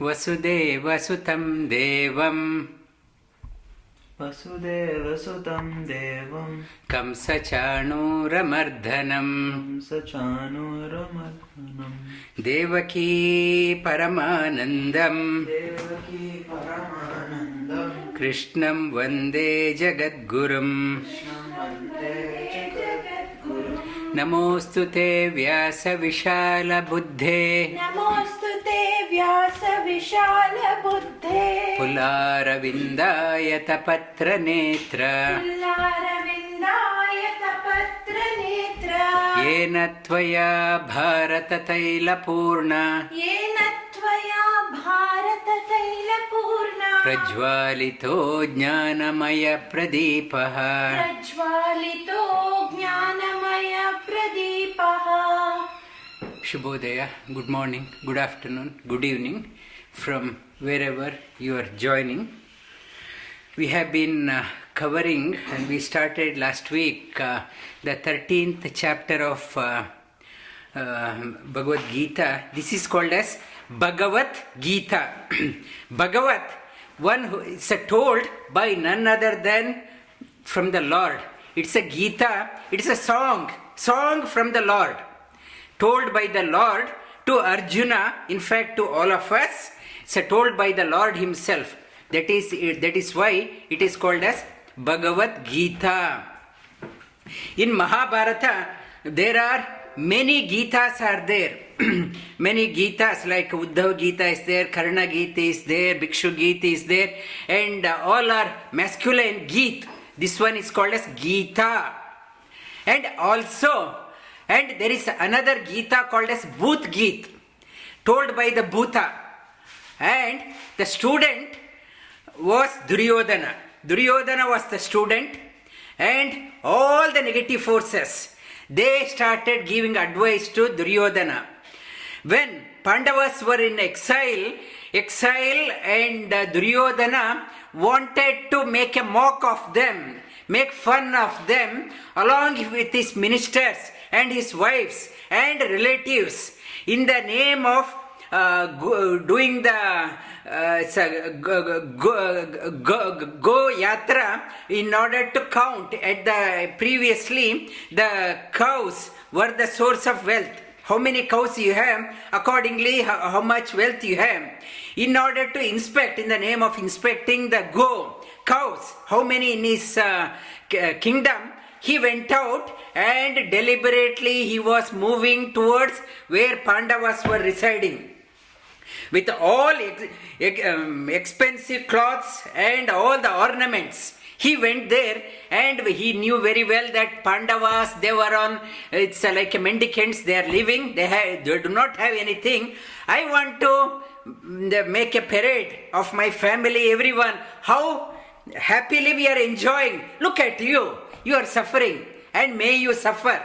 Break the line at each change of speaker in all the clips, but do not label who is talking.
वसुदेवसुतं देवम्
वसुदेवसुतं देवं।
कंसचाणूरमर्दनम्
कंसचाणूरमर्दनम्
देवकी परमानन्दम्
देवकी
कृष्णं वन्दे जगद्गुरुम्।
कृष्णं वन्दे जगद्गुरुं
नमोऽस्तु ते व्यासविशालबुद्धे
ते व्यासविशालबुद्धे।
पुलारविन्दायतपत्रनेत्र
पुल्लारविन्दायतपत्रनेत्र
येन त्वया भारततैलपूर्ण।
येन त्वया भारततैलपूर्णा।
प्रज्वालितो ज्ञानमयप्रदीपः
प्रज्वालितो ज्ञानमयप्रदीपः
Shubhodaya, good morning, good afternoon, good evening from wherever you are joining. We have been uh, covering, and we started last week, uh, the 13th chapter of uh, uh, Bhagavad Gita. This is called as Bhagavad Gita. Bhagavat, one who is told by none other than from the Lord. It's a Gita, it's a song, song from the Lord told by the Lord to Arjuna, in fact to all of us, it's told by the Lord Himself. That is, that is why it is called as Bhagavad Gita. In Mahabharata, there are many Gitas are there. many Gitas like Uddhav Gita is there, Karna Gita is there, Bhikshu Gita is there, and all are masculine Geet. This one is called as Gita. And also, and there is another Gita called as Bhut Geet, told by the Bhuta. And the student was Duryodhana. Duryodhana was the student, and all the negative forces they started giving advice to Duryodhana. When Pandavas were in exile, exile and uh, Duryodhana wanted to make a mock of them, make fun of them, along with his ministers and his wives and relatives, in the name of uh, doing the uh, go, go, go, go yatra in order to count at the previously the cows were the source of wealth. How many cows you have? Accordingly how, how much wealth you have? In order to inspect in the name of inspecting the go cows how many in his uh, kingdom he went out and deliberately he was moving towards where pandavas were residing. With all ex- ex- um, expensive clothes and all the ornaments he went there and he knew very well that pandavas they were on it's like mendicants they are living they, have, they do not have anything. I want to mm, make a parade of my family everyone. How happily we are enjoying. Look at you. You are suffering and may you suffer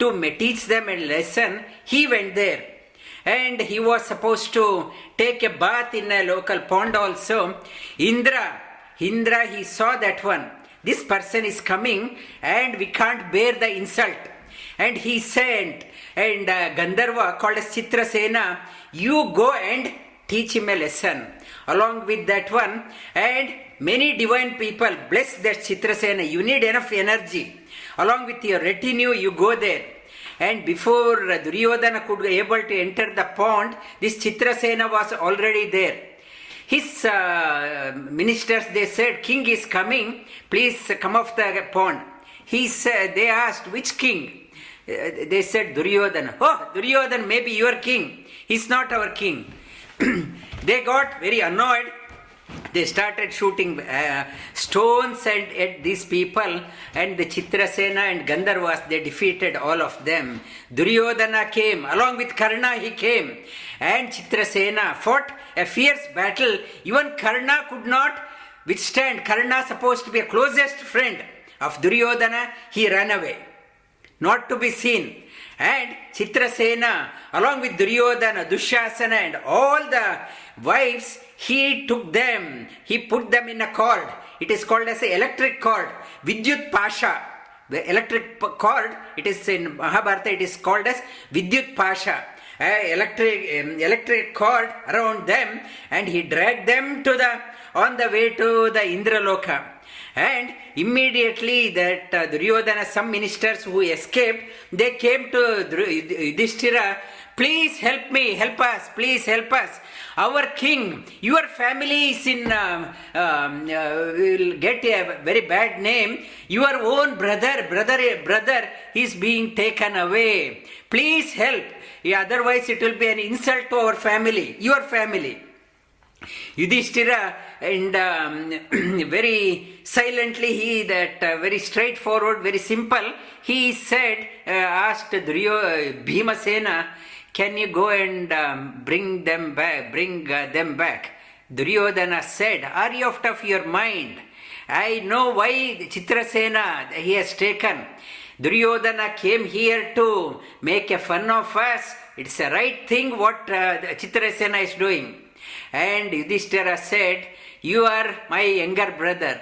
to teach them a lesson he went there and he was supposed to take a bath in a local pond also. Indra, Indra, he saw that one. This person is coming and we can't bear the insult. And he sent, and uh, Gandharva called as Chitrasena, you go and teach him a lesson. Along with that one, and many divine people bless that Chitrasena. You need enough energy. Along with your retinue, you go there and before Duryodhana could be able to enter the pond, this Chitrasena was already there. His uh, ministers they said, "King is coming. Please come off the pond." He said, "They asked which king." Uh, they said Duryodhana. Oh, Duryodhana, maybe your king. He's not our king. they got very annoyed. They started shooting uh, stones at, at, these people and the chitrasena and gandharvas they defeated all of them. Duryodhana came along with karna he came. And chitrasena fought a fierce battle. Even karna could not withstand. Karna supposed to be a closest friend of duryodhana. He ran away. Not to be seen and chitrasena along with duryodhana dushasana and all the wives he took them, he put them in a cord. It is called as an electric cord, Vidyut Pasha. The electric cord, it is in Mahabharata, it is called as Vidyut Pasha. electric um, electric cord around them, and he dragged them to the on the way to the Indraloka. And immediately that uh, Duryodhana, some ministers who escaped, they came to Yudhishthira, please help me, help us, please help us. Our king, your family is in, um, um, uh, will get a very bad name. Your own brother, brother, brother is being taken away. Please help. Yeah, otherwise it will be an insult to our family, your family. Yudhishthira and um, very silently he that uh, very straightforward, very simple. He said, uh, asked Duryo, Bhimasena, can you go and um, bring them back? Bring uh, them back. Duryodhana said, Are you out of your mind? I know why Chitrasena he has taken. Duryodhana came here to make a fun of us. It's a right thing what uh, Chitrasena is doing. And Yudhishthira said, You are my younger brother,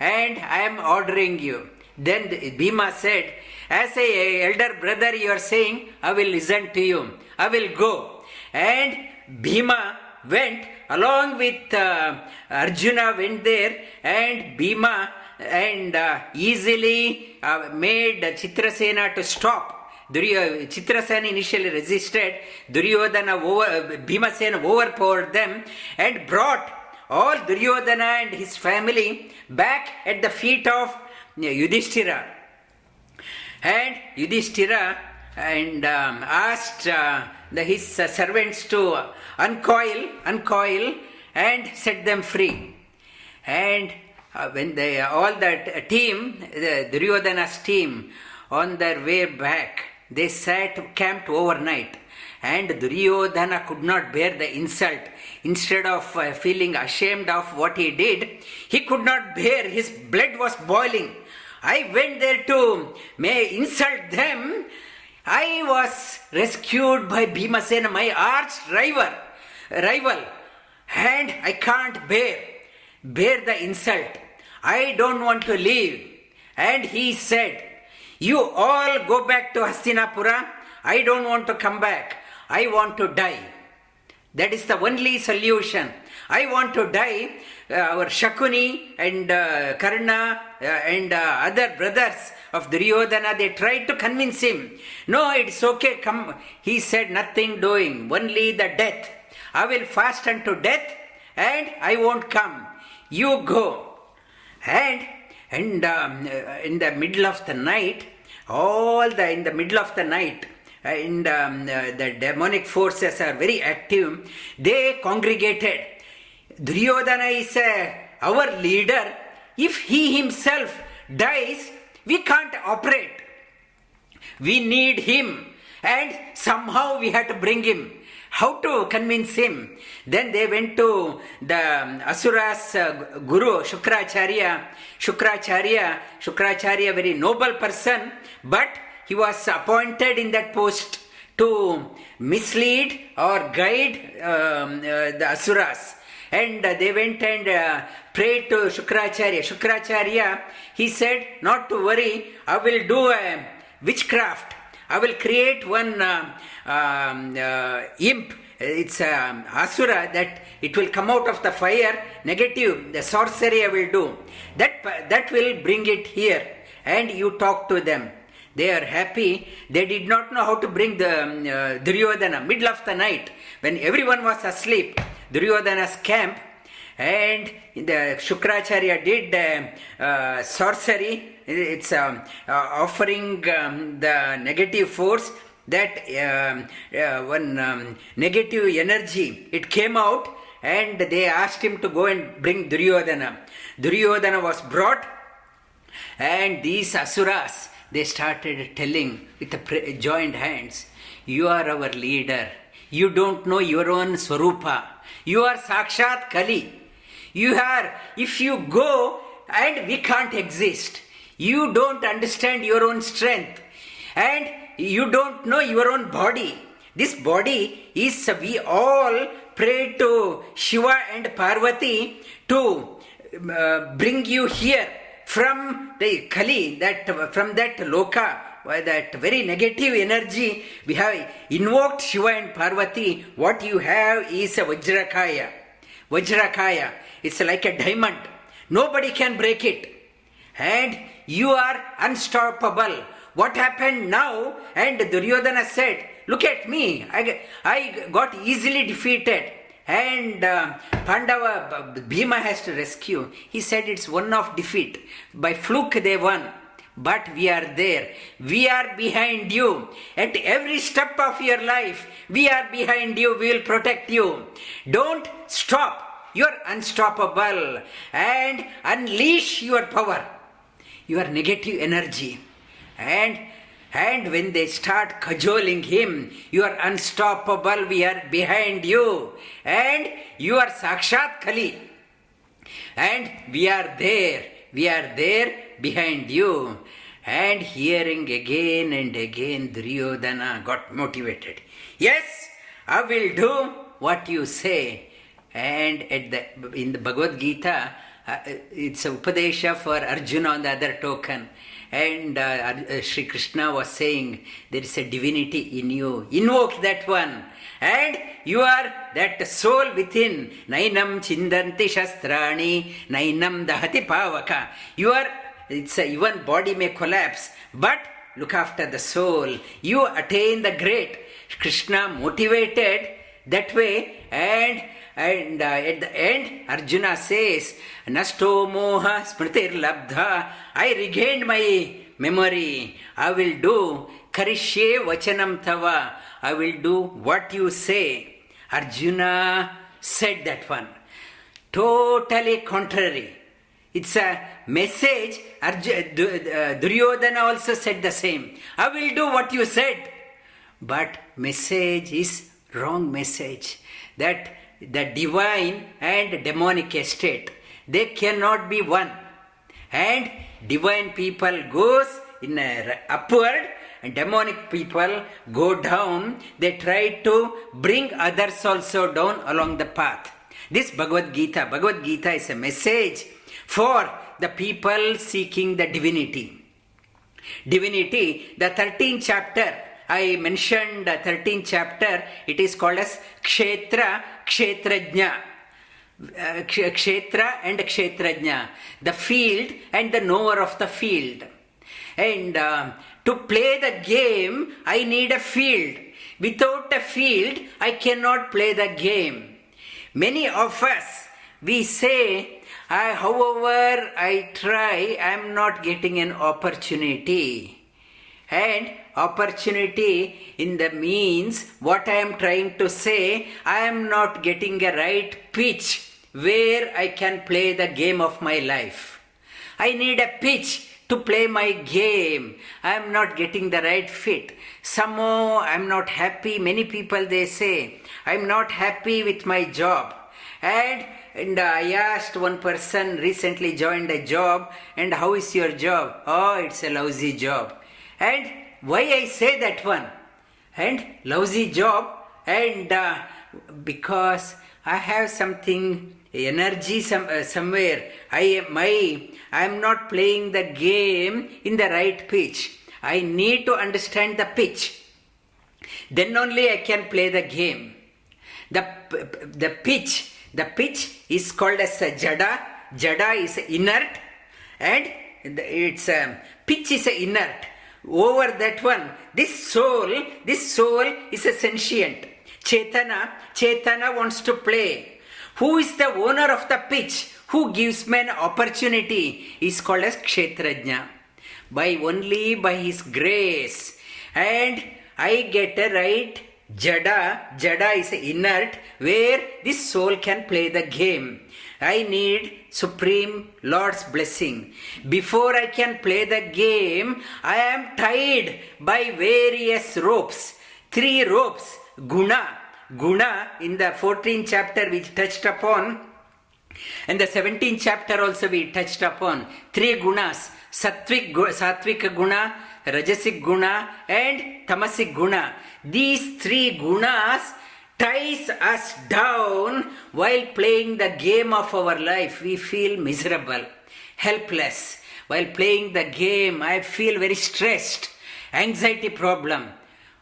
and I am ordering you. Then Bhima said, As a elder brother, you are saying, I will listen to you. I will go. And Bhima went along with uh, Arjuna went there, and Bhima and uh, easily uh, made Chitrasena to stop. Duryo- Chitrasena initially resisted. Duryodhana over, Bhimasena overpowered them and brought all Duryodhana and his family back at the feet of Yudhishthira. And Yudhishthira and um, asked uh, the, his uh, servants to uncoil, uncoil, and set them free. And uh, when they all that team, the Duryodhana's team, on their way back, they sat camped overnight. And Duryodhana could not bear the insult. Instead of uh, feeling ashamed of what he did, he could not bear. His blood was boiling. I went there to may insult them. I was rescued by Bhimasena, my arch rival, rival, and I can't bear bear the insult. I don't want to leave. And he said, You all go back to Hastinapura. I don't want to come back. I want to die. That is the only solution. I want to die. Uh, our Shakuni and uh, Karna uh, and uh, other brothers of Duryodhana, they tried to convince him. No, it's okay, come. He said, nothing doing, only the death. I will fast unto death and I won't come. You go. And, and um, uh, in the middle of the night, all the, in the middle of the night, and um, the demonic forces are very active. They congregated. Duryodhana is uh, our leader. If he himself dies, we can't operate. We need him, and somehow we have to bring him. How to convince him? Then they went to the Asura's uh, guru, Shukracharya. Shukracharya, Shukracharya, very noble person, but he was appointed in that post to mislead or guide um, uh, the Asuras. And uh, they went and uh, prayed to Shukracharya. Shukracharya, he said, Not to worry, I will do a witchcraft. I will create one um, um, uh, imp. It's um, asura that it will come out of the fire. Negative, the sorcery I will do. That that will bring it here, and you talk to them. They are happy. They did not know how to bring the um, uh, Duryodhana middle of the night when everyone was asleep. Duryodhana's camp and the Shukracharya did uh, uh, sorcery. It's um, uh, offering um, the negative force that um, uh, one negative energy. It came out and they asked him to go and bring Duryodhana. Duryodhana was brought and these asuras they started telling with joined hands, You are our leader. You don't know your own Swarupa. You are Sakshat Kali. You are, if you go and we can't exist, you don't understand your own strength and you don't know your own body. This body is, we all pray to Shiva and Parvati to uh, bring you here from the Kali, that from that Loka that very negative energy, we have invoked Shiva and Parvati. What you have is a Vajrakaya. Vajrakaya. It's like a diamond. Nobody can break it. And you are unstoppable. What happened now? And Duryodhana said, Look at me. I, I got easily defeated. And uh, Pandava, Bhima has to rescue. He said it's one of defeat. By fluke they won. But we are there. We are behind you. At every step of your life, we are behind you. We will protect you. Don't stop. You're unstoppable. And unleash your power, your negative energy. And and when they start cajoling him, you are unstoppable, we are behind you. And you are Sakshat Kali. And we are there, we are there behind you. And hearing again and again, Duryodhana got motivated. Yes, I will do what you say. And at the, in the Bhagavad Gita, uh, it's a Upadesha for Arjuna on the other token. And uh, uh, Sri Krishna was saying, There is a divinity in you. Invoke that one. And you are that soul within. Nainam chindanti shastrani, nainam dahati pavaka. You are, it's a, even body may collapse, but look after the soul. You attain the great. Krishna motivated that way and and uh, at the end, Arjuna says, Nasto moha smritir. I regained my memory. I will do karishye vachanam tava. I will do what you say. Arjuna said that one. Totally contrary. It's a message. Arjuna, Duryodhana also said the same. I will do what you said. But message is wrong message. That the divine and demonic estate. They cannot be one. And divine people goes in a upward and demonic people go down. They try to bring others also down along the path. This bhagavad gita bhagavad gita is a message for the people seeking the divinity. Divinity the 13th chapter I mentioned the 13th chapter, it is called as Kshetra Kshetrajna. Uh, kshetra and Kshetrajna. The field and the knower of the field. And uh, to play the game, I need a field. Without a field, I cannot play the game. Many of us, we say, I, however I try, I am not getting an opportunity. And opportunity in the means what I am trying to say, I am not getting a right pitch where I can play the game of my life. I need a pitch to play my game. I am not getting the right fit. Somehow I am not happy. Many people they say, I am not happy with my job. And and I asked one person recently joined a job, and how is your job? Oh, it's a lousy job. And why I say that one? And lousy job, and uh, because I have something energy some, uh, somewhere. I my I am not playing the game in the right pitch. I need to understand the pitch. Then only I can play the game. The the pitch the pitch is called as a jada. Jada is inert, and its pitch is inert over that one. This soul this soul is a sentient. Chetana chetana wants to play. Who is the owner of the pitch? Who gives me an opportunity is called as kshetrajna. By only by his grace. And i get a right. Jada jada is inert where this soul can play the game I need Supreme Lord's blessing. Before I can play the game, I am tied by various ropes. Three ropes. Guna. Guna in the 14th chapter which touched upon. And the 17th chapter also we touched upon. Three gunas. Sattvic, sattvic guna, rajasic guna and tamasic guna. These three gunas ties us down while playing the game of our life. We feel miserable, helpless. While playing the game, I feel very stressed. anxiety problem.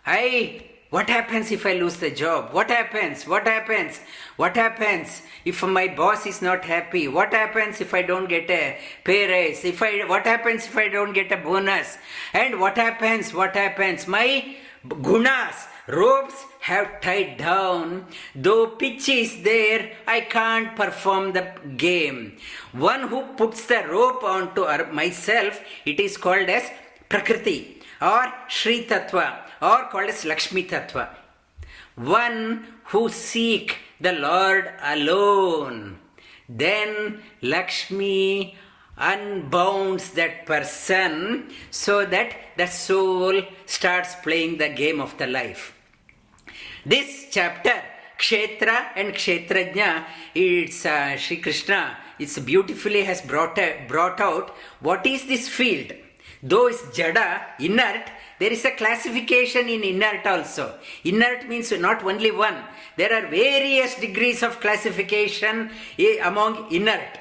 I what happens if I lose the job? What happens? What happens? What happens if my boss is not happy? What happens if I don't get a pay raise? If I what happens if I don't get a bonus? And what happens? What happens? My gunas, ropes have tied down. Though pitch is there, I can't perform the game. One who puts the rope onto myself, it is called as Prakriti or Sri Tattva or called as Lakshmi Tattva. One who seek the Lord alone, then Lakshmi unbounds that person so that the soul starts playing the game of the life. This chapter, Kshetra and Kshetrajna, it's uh, Sri Krishna, it's beautifully has brought, brought out what is this field. Though it's jada, inert, there is a classification in inert also. Inert means not only one. There are various degrees of classification eh, among inert.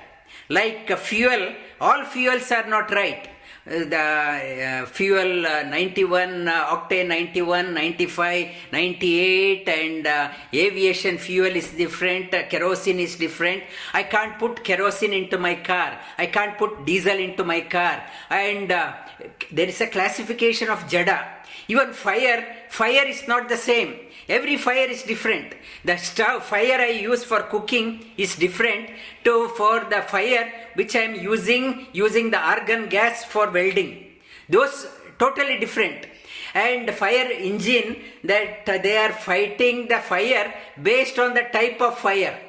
Like uh, fuel, all fuels are not right. The uh, fuel uh, 91 uh, octane 91 95 98 and aviation fuel is different kerosene is different. I can't put kerosene into my car. I can't put diesel into my car. And there is a classification of jada. Even fire fire is not the same every fire is different. The stove fire i use for cooking is different to for the fire which i am using using the argon gas for welding. Those totally different. And fire engine that they are fighting the fire based on the type of fire.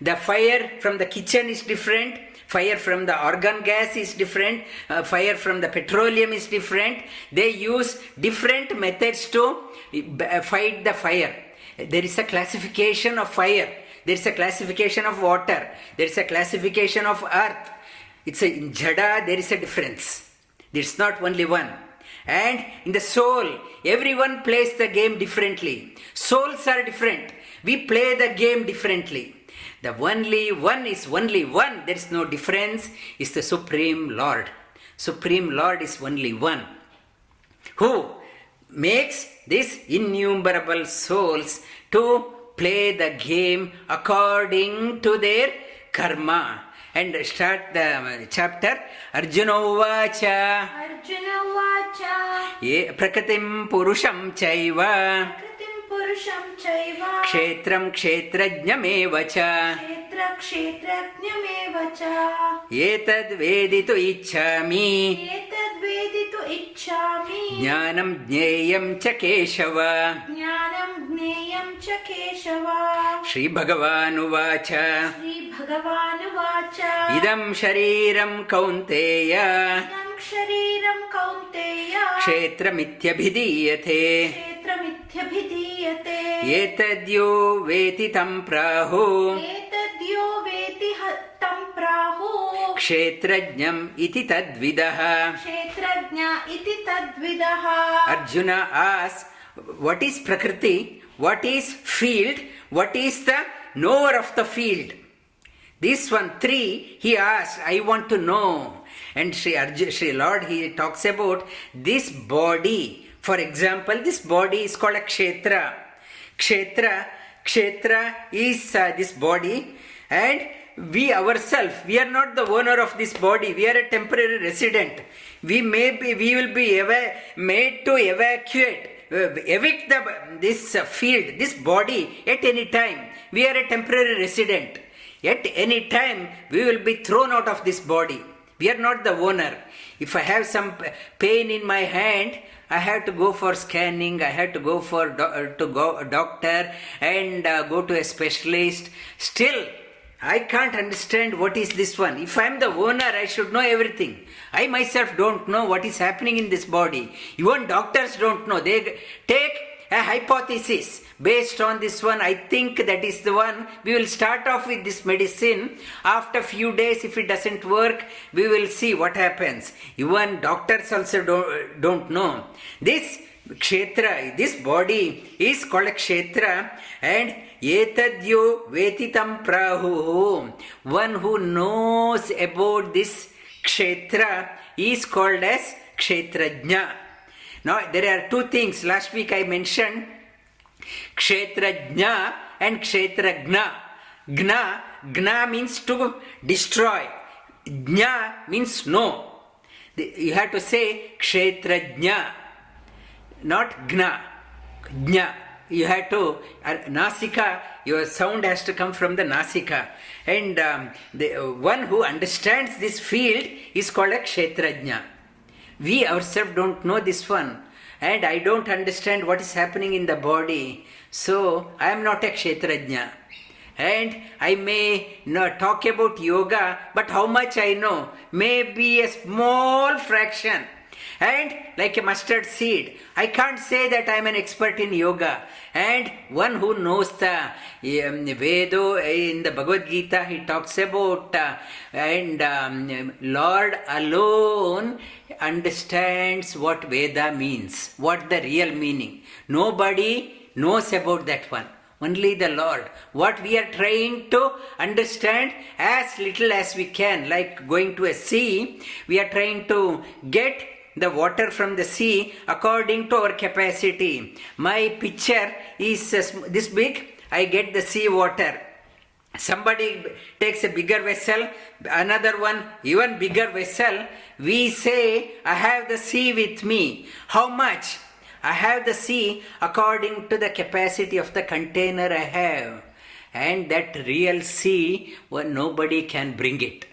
The fire from the kitchen is different. Fire from the argon gas is different. Uh, fire from the petroleum is different. They use different methods to fight the fire. There is a classification of fire. There is a classification of water. There is a classification of earth. It's a in jada there is a difference. There's not only one. And in the soul everyone plays the game differently. Souls are different. We play the game differently. The only one is only one, there is no difference, is the Supreme Lord. Supreme Lord is only one. Who makes these innumerable souls to play the game according to their karma. And start the uh, chapter. Arjuna Vacha
Arjuna Vacha
Ye Prakatim Purusham Chaiva.
Kritim Purusham Chaiva.
Kshetram Kshetrajnyamev cha
Kshetra Kshetrajnamev cha
एतद्वेदितु इच्छामि।
एतद्वेदितु इच्छामि।
ज्ञानं ज्ञेयं च केशव।
ज्ञानं ज्ञेयं च केशव।
श्रीभगवानुवाच।
श्रीभगवानुवाच।
इदं शरीरं कौन्तेय।
शरीरं कौन्तेय।
क्षेत्रमित्यभिधीयते
क्षेत्रमित्यभिधीयते
एतद्यो वेति तं प्राहु
क्षेत्रज्ञ
अर्जुन आस् व्हाट इज़ प्रकृति? What is field what is the knower of the field this one three ही आस् I want to know and Shri Arjun Shri Lord he talks about this body for example this body is called क्षेत्र क्षेत्र क्षेत्र is this body and we ourselves we are not the owner of this body we are a temporary resident we may be we will be eva- made to evacuate uh, evict the, this uh, field this body at any time we are a temporary resident at any time we will be thrown out of this body we are not the owner if i have some pain in my hand I have to go for scanning. I have to go for do- uh, to go a doctor and uh, go to a specialist. Still, I can't understand what is this one. If I am the owner, I should know everything. I myself don't know what is happening in this body. Even doctors don't know. They take a hypothesis based on this one. I think that is the one. We will start off with this medicine. After few days, if it doesn't work, we will see what happens. Even doctors also don't, don't know. This kshetra, this body is called kshetra and etadyo vetitam prahu. One who knows about this kshetra is called as kshetrajna. Now, there are two things. Last week I mentioned Kshetrajna and Kshetragna. Gna, Gna means to destroy. Jna means no. You have to say Kshetrajna, not Gna. Jna. You have to, uh, Nasika, your sound has to come from the Nasika. And um, the uh, one who understands this field is called a Kshetrajna. We ourselves don't know this one. And I don't understand what is happening in the body. So I am not a Kshetrajna. And I may not talk about yoga, but how much I know may be a small fraction. And like a mustard seed, I can't say that I'm an expert in yoga. And one who knows the um, Vedo in the Bhagavad Gita, he talks about, uh, and um, Lord alone understands what Veda means, what the real meaning. Nobody knows about that one. Only the Lord. What we are trying to understand as little as we can, like going to a sea, we are trying to get the water from the sea according to our capacity. My pitcher is uh, this big, I get the sea water. Somebody takes a bigger vessel, another one even bigger vessel. We say, I have the sea with me. How much? I have the sea according to the capacity of the container I have. And that real sea, well, nobody can bring it.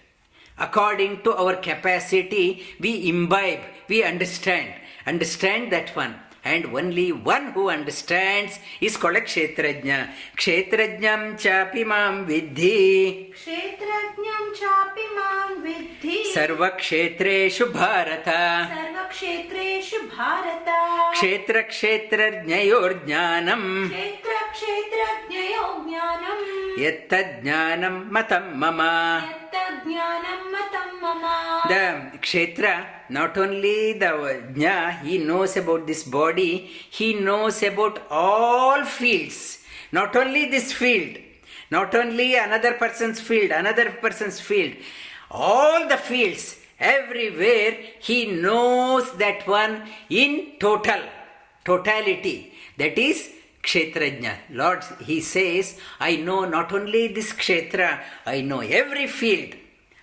According to our capacity, we imbibe, we understand. Understand that one. And only one who understands is called a Kshetrajna. Kshetrajnam chapi mam vidhi.
क्षेत्रज्ञं चापि मां विद्धि
सर्वक्षेत्रेषु भारत
सर्वक्षेत्रेषु भारत
क्षेत्रक्षेत्रज्ञयोर्ज्ञानम्
क्षेत्रक्षेत्रज्ञयो ज्ञानम्
यत्तज्ज्ञानं मतं मम
यत्तज्ज्ञानं मतं मम
The Kshetra, not only the Jna, he knows about this body, he knows about all fields. Not only this field, not only another person's field, another person's field, all the fields, everywhere, he knows that one in total, totality. That is Kshetrajna. Lord, he says, I know not only this Kshetra, I know every field.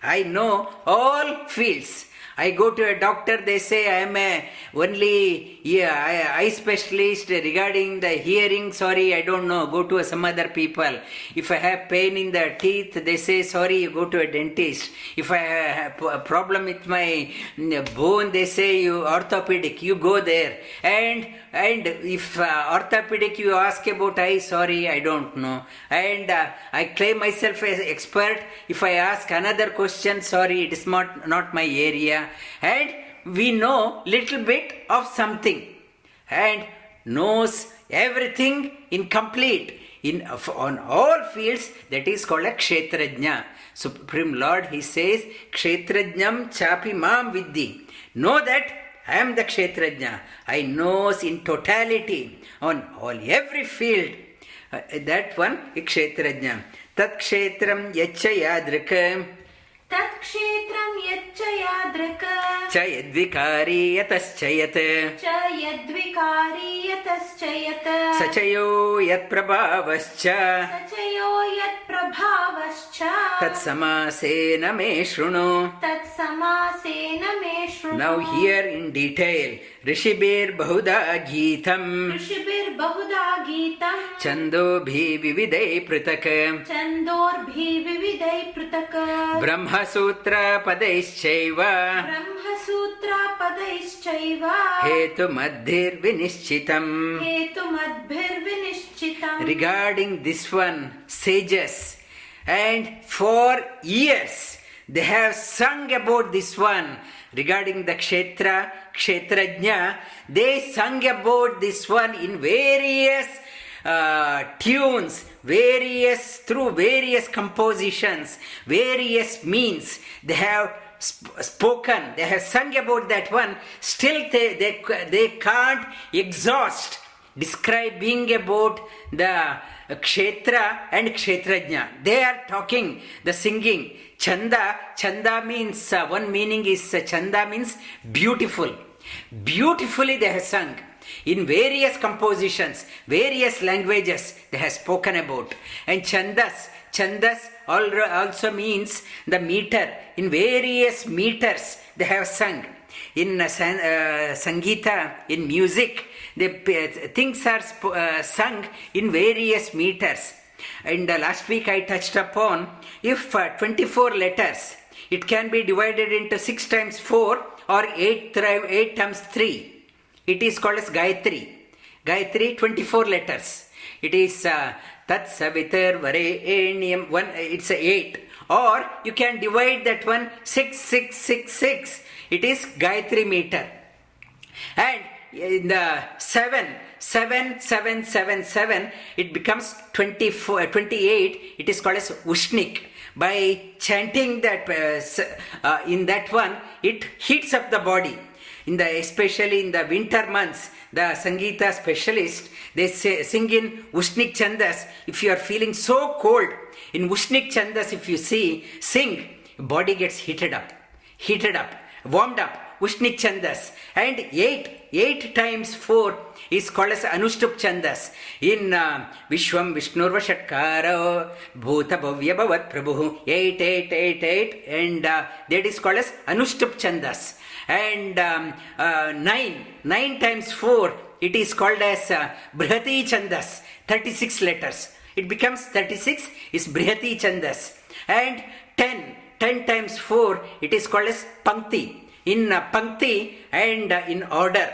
I know all fields. I go to a doctor, they say I am a only yeah, eye specialist regarding the hearing. Sorry, I don't know. Go to some other people. If I have pain in the teeth, they say sorry, you go to a dentist. If I have a problem with my mm, bone, they say you orthopedic. You go there. And and if uh, orthopedic you ask about eye, sorry, I don't know. And uh, I claim myself as expert. If I ask another question, sorry, it is not not my area. And we know little bit of something, and knows everything incomplete in on all fields. That is called a kshetrajna. Supreme Lord, He says, kshetrajnam chapi mam vidhi. Know that I am the Kshetrajna. I knows in totality on all every field. Uh, that one Kshetrajna. Tat Kshetram Yacha Yadrika
तत्क्षेत्रं यच्च यादृक्
च यद्विकारी यतश्च यत्
च यद्विकारी यतश्च यत्
स च यो यत्प्रभावश्च।
स च यो यत्प्रभावश्च।
तत्समासेन मे शृणु।
तत्समासेन मे शृणु।
Now here in detail, ऋषिभिर्बहुधा गीतम्
पृथक गीतम्
छन्दोभिः विविधै पृथक्।
छन्दोर्भिः विविधै पृथक्।
ब्रह्मसूत्रपदैश्चैव।
ब्रह्मसूत्रपदैश्चैव।
हेतुमद्भिर्विनिश्चितम्।
हेतुमद्भिर्विनिश्चितम्।
Regarding this one sages and for years they have sung about this one regarding the kshetra kshetrajna they sung about this one in various uh, tunes various through various compositions various means they have sp- spoken they have sung about that one still they, they, they can't exhaust describing about the kshetra and kshetrajna. They are talking, the singing. Chanda, chanda means, uh, one meaning is uh, chanda means beautiful. Beautifully they have sung. In various compositions, various languages they have spoken about. And Chandas, Chandas also means the meter. In various meters they have sung. In uh, uh, Sangeeta, in music, the uh, things are sp- uh, sung in various meters. And uh, last week I touched upon if uh, 24 letters, it can be divided into 6 times 4 or 8, 8 times 3. It is called as Gayatri. Gayatri, 24 letters. It is uh, Tat Savitur Varenyam, one, it's a 8. Or you can divide that one 6, 6, 6, 6. It is Gayatri meter. And in the 7, 7, 7, 7, 7, it becomes 24, uh, 28. It is called as Ushnik. By chanting that, uh, uh, in that one, it heats up the body. In the, especially in the winter months, the Sangeeta specialist, they say, sing in Ushnik Chandas. If you are feeling so cold, in Ushnik Chandas, if you see, sing, body gets heated up, heated up, warmed up. Ushnik Chandas. And 8, 8 times 4 is called as Anushtup Chandas. In uh, Vishwam Vishnur Vashatkaro Bhuta Bhavya Bhavat Prabhu 8, 8, 8, 8 and uh, that is called as Anushtup Chandas. And um, uh, 9, 9 times 4 it is called as uh, Brihati Chandas, 36 letters. It becomes 36 is Brihati Chandas. And 10, 10 times 4 it is called as Pankti. In uh, Pankti and uh, in order.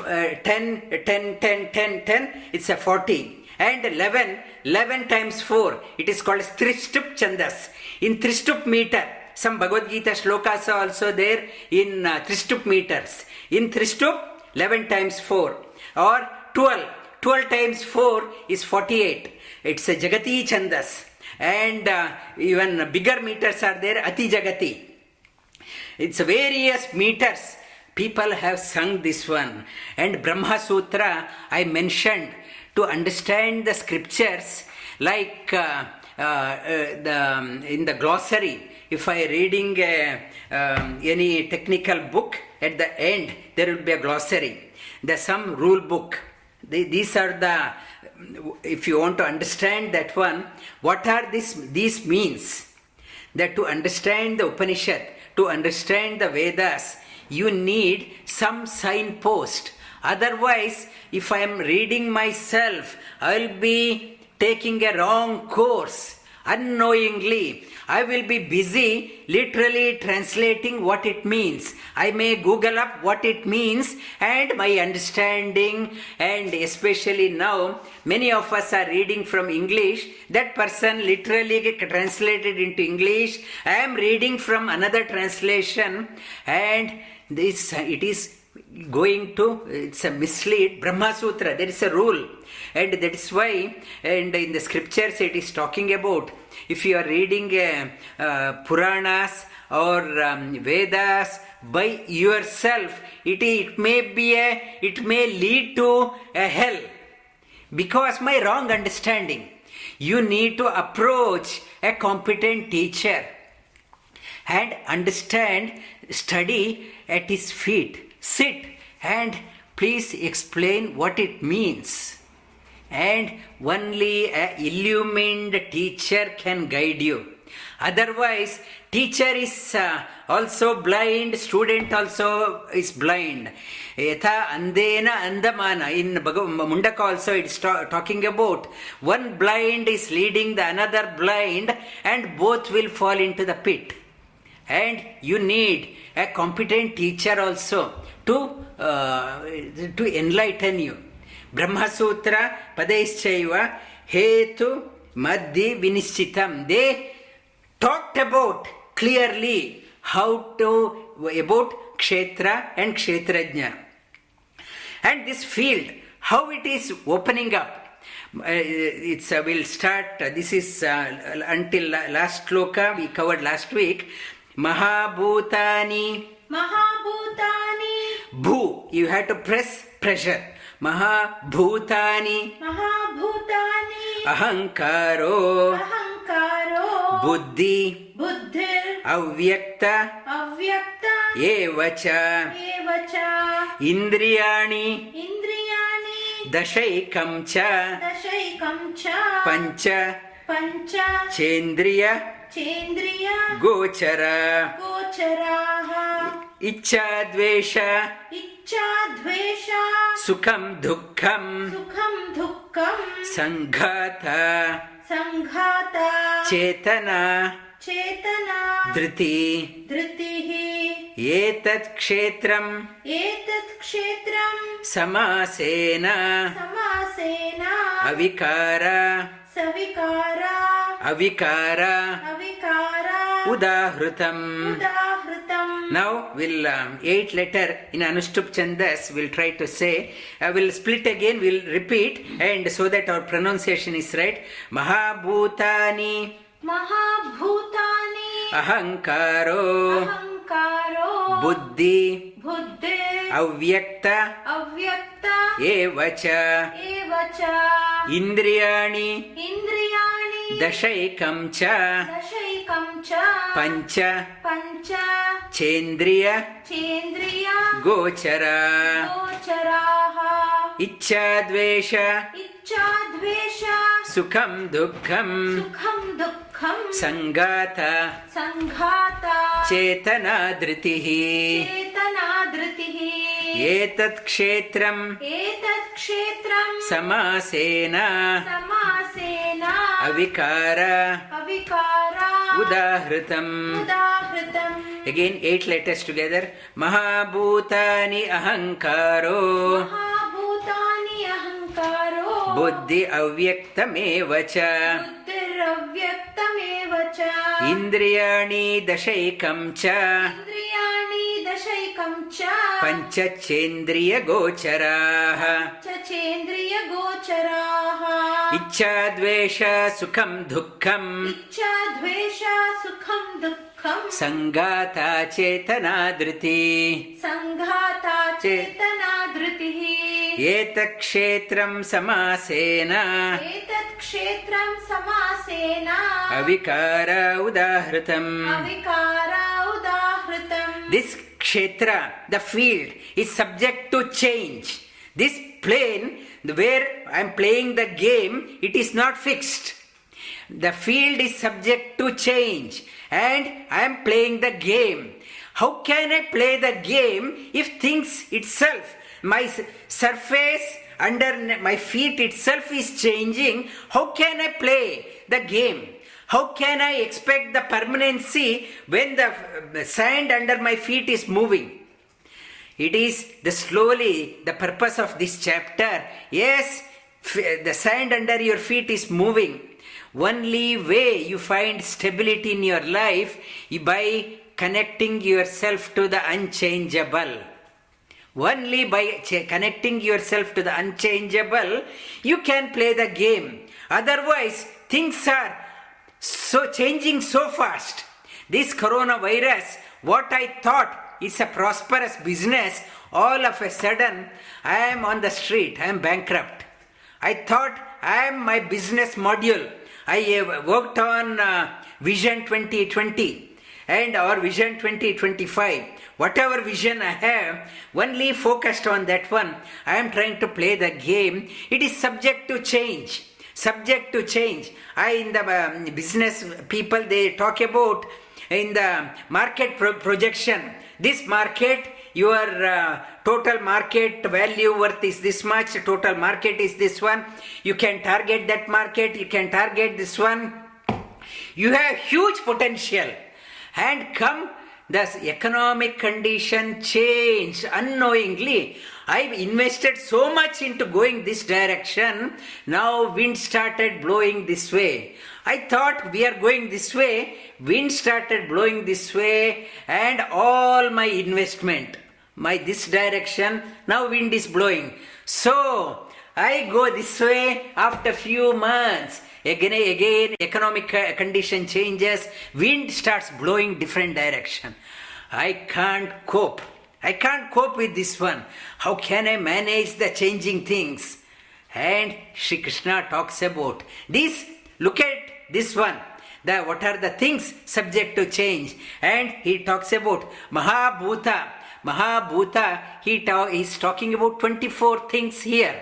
Uh, 10, 10, 10, 10, 10, it's a 40. And 11, 11 times 4, it is called Trishtup Chandas. In Trishtup meter, some Bhagavad Gita shlokas are also there in uh, Trishtup meters. In Trishtup, 11 times 4. Or 12, 12 times 4 is 48. It's a Jagati Chandas. And uh, even bigger meters are there, Ati Jagati. It's various meters. People have sung this one. And Brahma Sutra, I mentioned to understand the scriptures like uh, uh, uh, the, um, in the glossary. If I reading uh, um, any technical book, at the end there will be a glossary. There's some rule book. They, these are the, if you want to understand that one, what are this, these means? That to understand the Upanishad, to understand the Vedas, you need some signpost. Otherwise, if I am reading myself, I will be taking a wrong course unknowingly. I will be busy literally translating what it means. I may Google up what it means and my understanding, and especially now, many of us are reading from English. That person literally translated into English. I am reading from another translation, and this it is going to it's a mislead brahma sutra there is a rule and that is why and in the scriptures it is talking about if you are reading uh, uh, puranas or um, vedas by yourself it, it may be a it may lead to a hell because my wrong understanding you need to approach a competent teacher and understand, study at his feet, sit and please explain what it means. And only a illumined teacher can guide you. Otherwise, teacher is uh, also blind, student also is blind. Yatha andena andamana. In Mundaka also it's ta- talking about one blind is leading the another blind and both will fall into the pit and you need a competent teacher also to uh, to enlighten you brahma sutra padaischaiva hetu madhi vinischitam they talked about clearly how to about kshetra and kshetrajna and this field how it is opening up uh, it's uh, we'll start uh, this is uh, until la- last shloka we covered last week mahabhutani
महाभूतानि
bhu you have to press pressure mahabhutani
महाभूतानि।
ahankaro
अहङ्कारो
बुद्धि।
बुद्धिर्।
अव्यक्त।
अव्यक्त।
एव च।
एव च।
इन्द्रियाणि।
इन्द्रियाणि।
दशैकं च।
दशैकं च।
पञ्च।
पञ्च।
चेन्द्रिय।
चेन्द्रिय
गोचर।
गोचराः।
इच्छा द्वेष।
इच्छा द्वेष।
सुखं दुःखं।
सुखं दुःखं।
सङ्घात
सङ्घाता
चेतना।
चेतना।
धृति।
धृतिः।
एतत् क्षेत्रम्।
एतत् क्षेत्रं
समासेन।
समासेन।
अविकार।
सविकारा
अविकार
अविकारा
उदाहृतम्
उदाहृतम्
Now we'll um, eight letter in Anushtup Chandas we'll try to say. I uh, will split again. We'll repeat and so that our pronunciation is right. Mahabhutani
महाभूतानि
ahankaro
अहङ्कारो
buddhi
बुद्धे
avyakta
अव्यक्त
eva cha
एव च
indriyani
इन्द्रियाणि
दशैकं च
दशैकं च
पञ्च
पञ्च
चेन्द्रिय
चेन्द्रिय
गोचरा
गोचराः
इच्छा द्वेष
इच्छा द्वेष
सुखं दुःखं
सुखं दुःखं
सङ्गात
सङ्घाता
चेतना धृतिः
चेतना धृतिः
एतत् क्षेत्रम्
एतत् क्षेत्रं
समासेन
समासेन
अविकार
अविकारा
उदाहृतम्
उदाहृतम्
Again, eight letters together. Mahabhutani ahankaro
महाभूतानि
बुद्धि अव्यक्तमेव च।
बुद्धिरव्यक्तमेव च।
इन्द्रियाणि दशैकं च।
इन्द्रियाणि दशैकं च।
पञ्चचेन्द्रियगोचराः।
चेन्द्रियगोचराः
इच्छा द्वेष सुखं दुःखम्।
इच्छा द्वेष सुखं दुःखं
सङ्घाता चेतना धृति
सङ्घाता चेतना धृतिः
एतत्क्षेत्रम् समासेन।
एतत्क्षेत्रम् समासेन।
अविकार उदाहृतम्।
अविकार उदाहृतम्।
This kshetra the field is subject to change this plane where I am playing the game it is not fixed The field is subject to change, and I am playing the game. How can I play the game if things itself, my surface under my feet itself is changing? How can I play the game? How can I expect the permanency when the sand under my feet is moving? It is the slowly the purpose of this chapter. Yes, the sand under your feet is moving. Only way you find stability in your life is by connecting yourself to the unchangeable. Only by ch- connecting yourself to the unchangeable, you can play the game. Otherwise, things are so changing so fast. This coronavirus, what I thought is a prosperous business, all of a sudden I am on the street, I am bankrupt. I thought I am my business module. I have worked on uh, Vision 2020 and our Vision 2025. Whatever vision I have, only focused on that one. I am trying to play the game. It is subject to change. Subject to change. I in the um, business people they talk about in the market pro- projection. This market, your uh, total market value worth is this much. Total market is this one. You can target that market. You can target this one. You have huge potential. And come the economic condition changed unknowingly. I've invested so much into going this direction. Now wind started blowing this way. I thought we are going this way. Wind started blowing this way, and all my investment, my this direction. Now wind is blowing. So I go this way after few months. Again, again, economic uh, condition changes. Wind starts blowing different direction. I can't cope. I can't cope with this one. How can I manage the changing things? And Sri Krishna talks about this. Look at this one. the what are the things subject to change and he talks about mahabhuta mahabhuta he ta- is talking about 24 things here.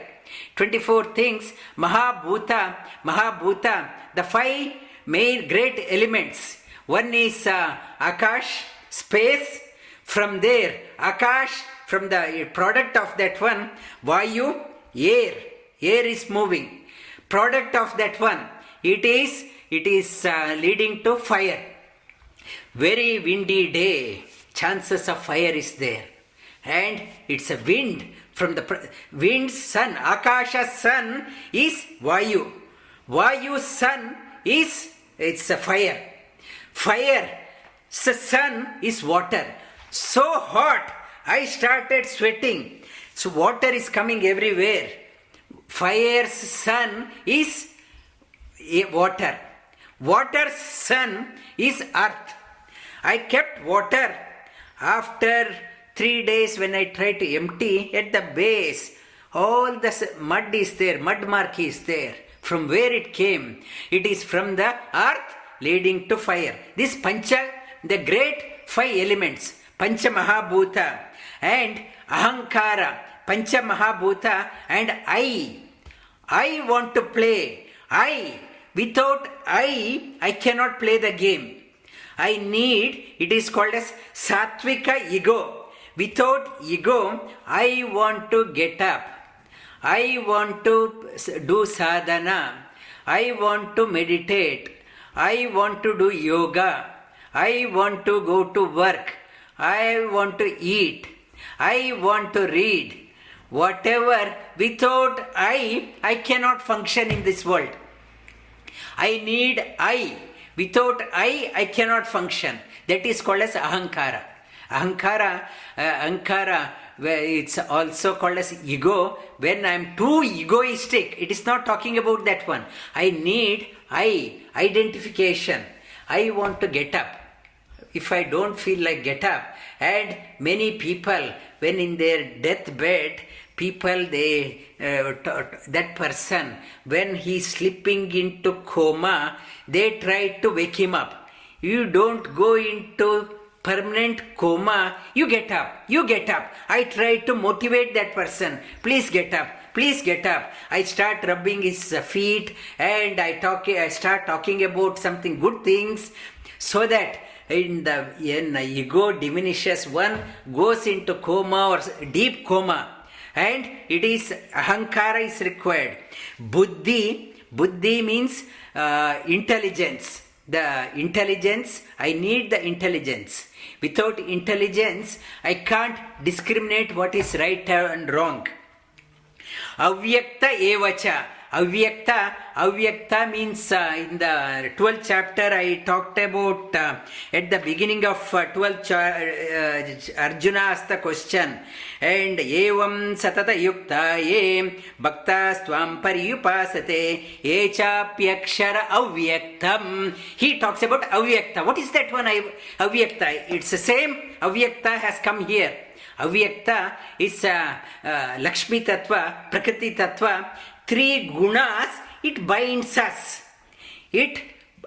24 things mahabhuta mahabhuta the five main great elements. One is uh, akash space from there akash from the product of that one vayu air. Air is moving. Product of that one it is it is uh, leading to fire. Very windy day chances of fire is there. And it's a wind from the wind son akasha son is vayu. Vayu son is it's a fire. Fire son is water. So hot i started sweating. So water is coming everywhere. Fire's son is a- water. Water's son is earth. I kept water after three days when i try to empty at the base all the mud is there mud mark is there from where it came it is from the earth leading to fire this pancha the great five elements pancha mahabhuta and ahankara pancha mahabhuta and i I want to play. I, without I, I cannot play the game. I need, it is called as Satvika ego. Without ego, I want to get up. I want to do sadhana. I want to meditate. I want to do yoga. I want to go to work. I want to eat. I want to read whatever without i i cannot function in this world i need i without i i cannot function. That is called as ahankara. Ahankara uh, ahankara it's also called as ego. When i am too egoistic it is not talking about that one. I need i identification. I want to get up. If I don't feel like get up, and many people, when in their deathbed, people they uh, that person when he's slipping into coma, they try to wake him up. You don't go into permanent coma. You get up. You get up. I try to motivate that person. Please get up. Please get up. I start rubbing his feet and I talk. I start talking about something good things, so that in the in ego diminishes one goes into coma or deep coma and it is ahankara is required. Buddhi buddhi means uh, intelligence. The intelligence i need the intelligence. Without intelligence i can't discriminate what is right and wrong. Avyakta evacha avyakta avyakta means uh, in the 12th chapter i talked about uh, at the beginning of uh, 12th cha- uh, arjuna asked the question and evam satata yukta ye bhakta swam pariyupasate ye chapyakshara avyaktam he talks about avyakta what is that one I- avyakta it's the same avyakta has come here uh, uh, lakshmi tattva prakriti tattva three gunas it binds us. It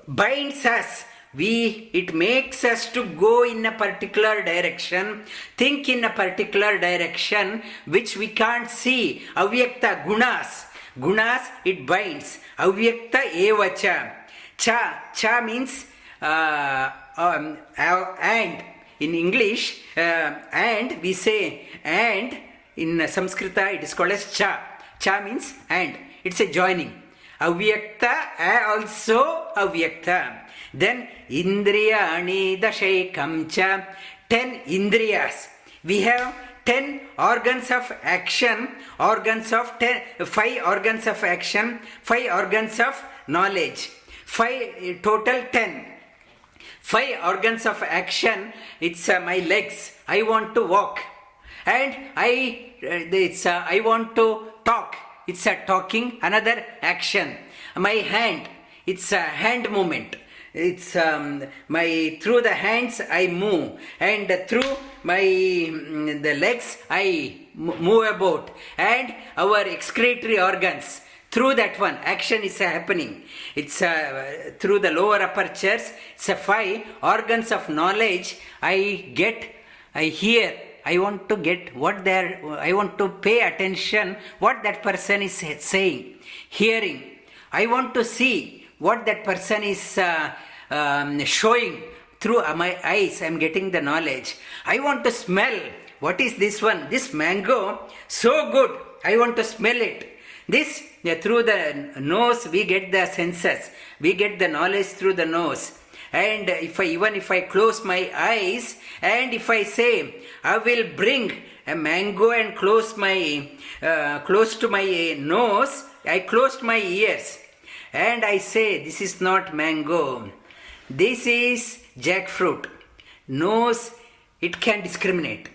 binds us. We it makes us to go in a particular direction think in a particular direction which we can't see. Avyakta gunas. Gunas it binds. Avyakta evacha. Cha cha means uh, um, uh, and. In english uh, and we say and in Sanskrita it is called as cha. Cha means and. It's a joining. Avyakta also avyakta. Then indriyani dashekam cha. Ten indriyas. We have ten organs of action, organs of ten, five organs of action, five organs of knowledge. Five total ten five organs of action it's uh, my legs i want to walk and i uh, it's uh, i want to talk. It's a talking another action. My hand it's a hand movement. It's um, my through the hands i move and through my mm, the legs i move about and our excretory organs. Through that one action is happening. It's uh, through the lower apertures it's a five organs of knowledge i get i hear i want to get what they're i want to pay attention what that person is saying hearing. I want to see what that person is uh, um, showing through my eyes. I'm getting the knowledge. I want to smell. What is this one? This mango so good. I want to smell it. This yeah, through the nose we get the senses. We get the knowledge through the nose and if i even if i close my eyes and if i say i will bring a mango and close my uh, close to my nose i closed my ears. And i say this is not mango. This is jackfruit. Nose it can discriminate.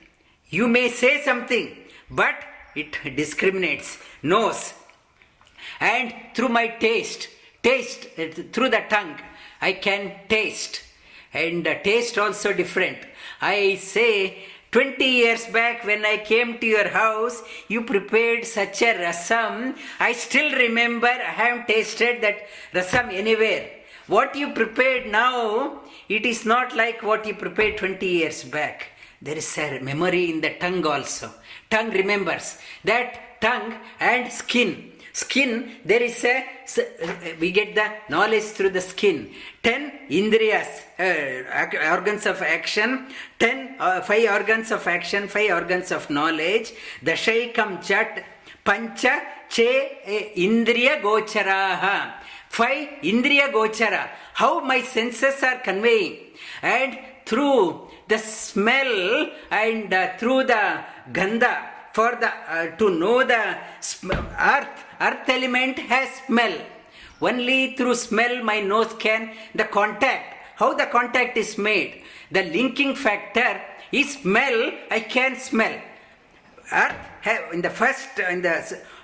You may say something but it discriminates nose. And through my taste taste uh, through the tongue i can taste. And uh, taste also different. I say 20 years back when i came to your house you prepared such a rasam. I still remember i have tasted that rasam anywhere. What you prepared now it is not like what you prepared 20 years back. There is a memory in the tongue also. Tongue remembers. That tongue and skin Skin, there is a, we get the knowledge through the skin. 10 indriyas, uh, organs of action, 10, uh, 5 organs of action, 5 organs of knowledge. The Dashaikam chat, pancha, che, indriya gocharaha. 5 indriya gochara. How my senses are conveying. And through the smell and uh, through the ganda, for the uh, to know the earth earth element has smell. Only through smell my nose can the contact how the contact is made. The linking factor is smell i can smell. Earth have, in the first in the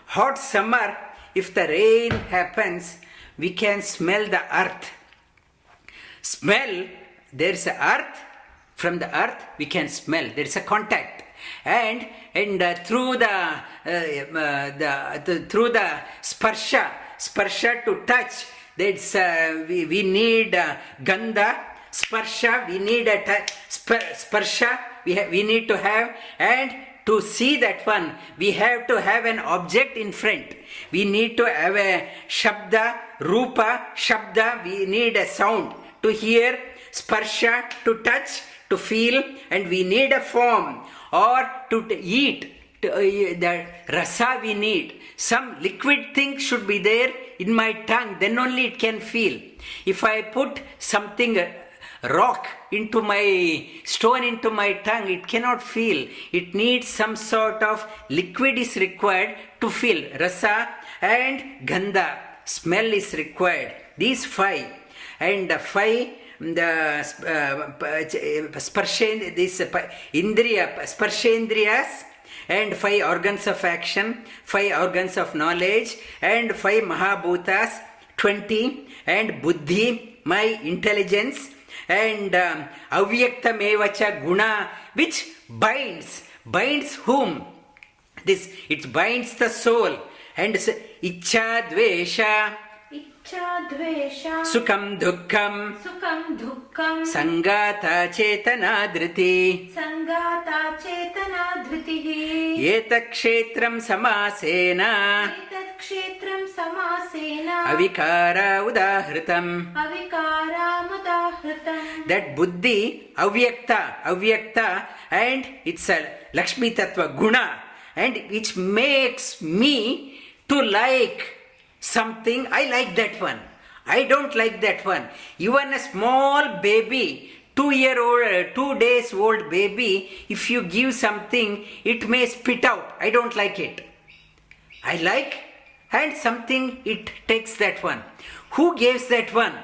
hot summer if the rain happens we can smell the earth. Smell there is a earth from the earth we can smell there is a contact and and uh, through the, uh, the, the through the sparsha sparsha to touch that's uh, we, we need uh, gandha sparsha we need a touch sparsha we, have, we need to have and to see that one we have to have an object in front. We need to have a shabda rupa shabda we need a sound to hear sparsha to touch to feel and we need a form or to eat to, uh, the rasa we need. Some liquid thing should be there in my tongue then only it can feel. If i put something uh, rock into my stone into my tongue it cannot feel. It needs some sort of liquid is required to feel. Rasa and gandha smell is required. These five. And the five the uh, sparshen, this uh, indriya, sparshendriyas and five organs of action, five organs of knowledge and five mahabhutas, 20 and buddhi, my intelligence and um, avyaktamevacha guna which binds, binds whom? This, it binds the soul and icha dvesha सुखम दुखम
सुखम दुखम
संगाता चेतना धृति
संगाता चेतना धृति
एतत्क्षेत्रं समासेन।
अविकारा समासेन।
अविकारा उदाहृतम्।
अविकारामुदाहृतम्
that बुद्धि अव्यक्त अव्यक्त and it's a लक्ष्मीतत्व guna and it's makes me to like something, I like that one. I don't like that one. Even a small baby, two year old, uh, two days old baby, if you give something, it may spit out. I don't like it. I like, and something it takes that one. Who gives that one?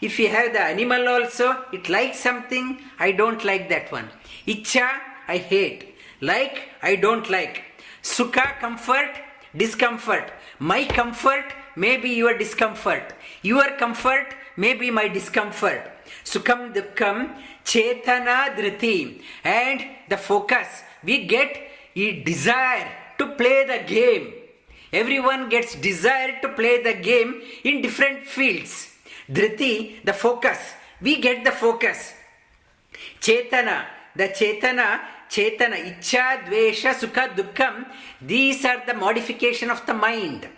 If you have the animal also, it likes something, I don't like that one. Icha, I hate. Like, I don't like. Sukha, comfort, discomfort. My comfort may be your discomfort. Your comfort may be my discomfort. Sukham dukkam chetana dhriti. And the focus, we get a desire to play the game. Everyone gets desire to play the game in different fields. Dhriti, the focus. We get the focus. Chetana, the Chetana, Chetana, Icha, Dvesha, Sukha, Dukkham, these are the modification of the mind.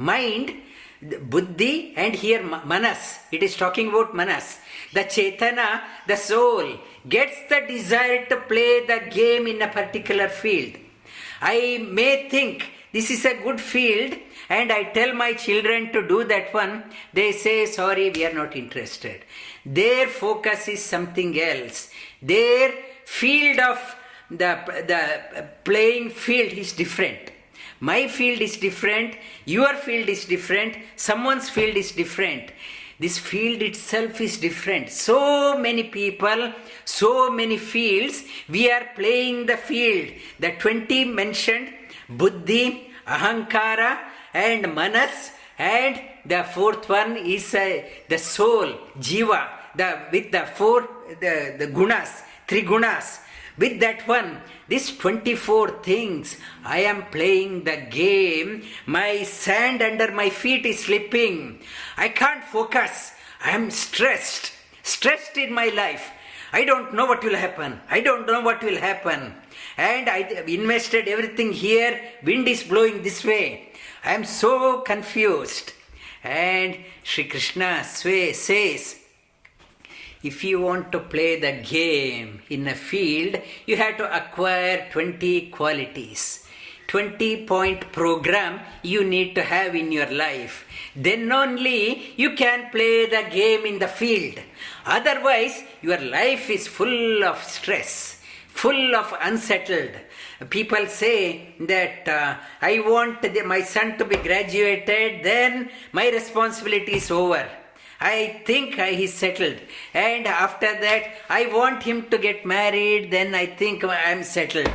Mind, Buddhi, and here Manas, it is talking about Manas. The Chetana, the soul, gets the desire to play the game in a particular field. I may think this is a good field and I tell my children to do that one, they say, sorry, we are not interested. Their focus is something else. Their field of the, the uh, playing field is different. My field is different, your field is different, someone's field is different. This field itself is different. So many people, so many fields, we are playing the field. The 20 mentioned Buddhi, Ahankara, and Manas, and the fourth one is uh, the soul, Jiva, the, with the four, the, the gunas, three gunas. With that one, these 24 things, I am playing the game. My sand under my feet is slipping. I can't focus. I am stressed, stressed in my life. I don't know what will happen. I don't know what will happen. And I invested everything here. Wind is blowing this way. I am so confused. And Sri Krishna says, if you want to play the game in a field, you have to acquire 20 qualities. 20 point program you need to have in your life. Then only you can play the game in the field. Otherwise, your life is full of stress, full of unsettled. People say that uh, I want the, my son to be graduated, then my responsibility is over. I think I, he's settled. And after that, I want him to get married, then I think I'm settled.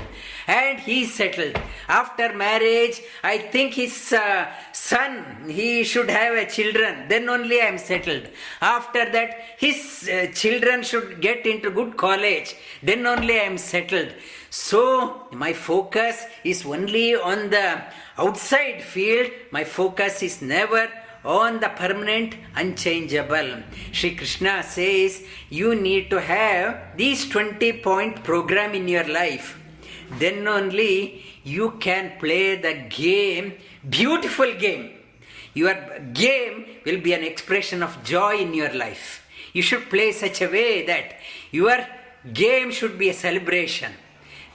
And he's settled. After marriage, I think his uh, son, he should have a children, then only I'm settled. After that, his uh, children should get into good college, then only I'm settled. So, my focus is only on the outside field, my focus is never on the permanent unchangeable. Sri Krishna says you need to have these 20 point program in your life. Then only you can play the game, beautiful game. Your game will be an expression of joy in your life. You should play such a way that your game should be a celebration.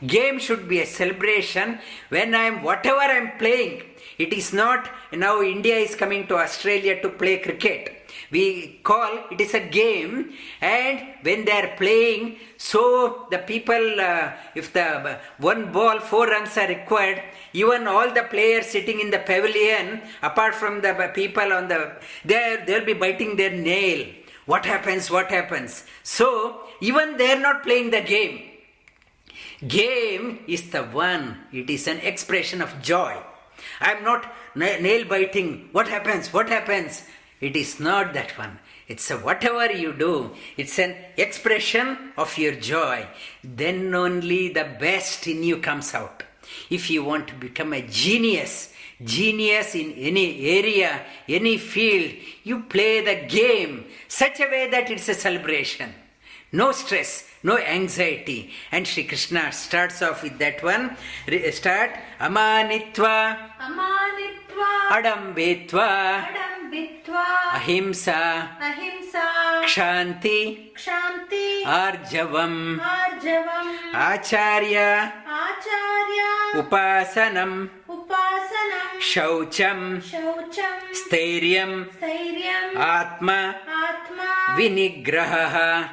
Game should be a celebration when I am whatever I am playing. It is not now India is coming to Australia to play cricket. We call it is a game, and when they are playing, so the people, uh, if the one ball, four runs are required, even all the players sitting in the pavilion, apart from the people on the, there they'll be biting their nail. What happens? What happens? So even they are not playing the game. Game is the one, it is an expression of joy. I am not na- nail biting. What happens? What happens? It is not that one. It's a whatever you do, it's an expression of your joy. Then only the best in you comes out. If you want to become a genius, genius in any area, any field, you play the game such a way that it's a celebration No stress, no anxiety. And Sri Krishna starts off with that one. Re- Start Amanitva,
amanitva
Adambetva,
अडम्बित्वा
Ahimsa,
अहिंसा
Kshanti,
क्षान्ति
Arjavam,
आर्जवम्
Acharya,
आचार्य
Upasanam,
उपासनम्
Shaucham,
शौचम्
Stairyam,
स्थैर्यम्
Atma,
आत्मा
Vinigraha.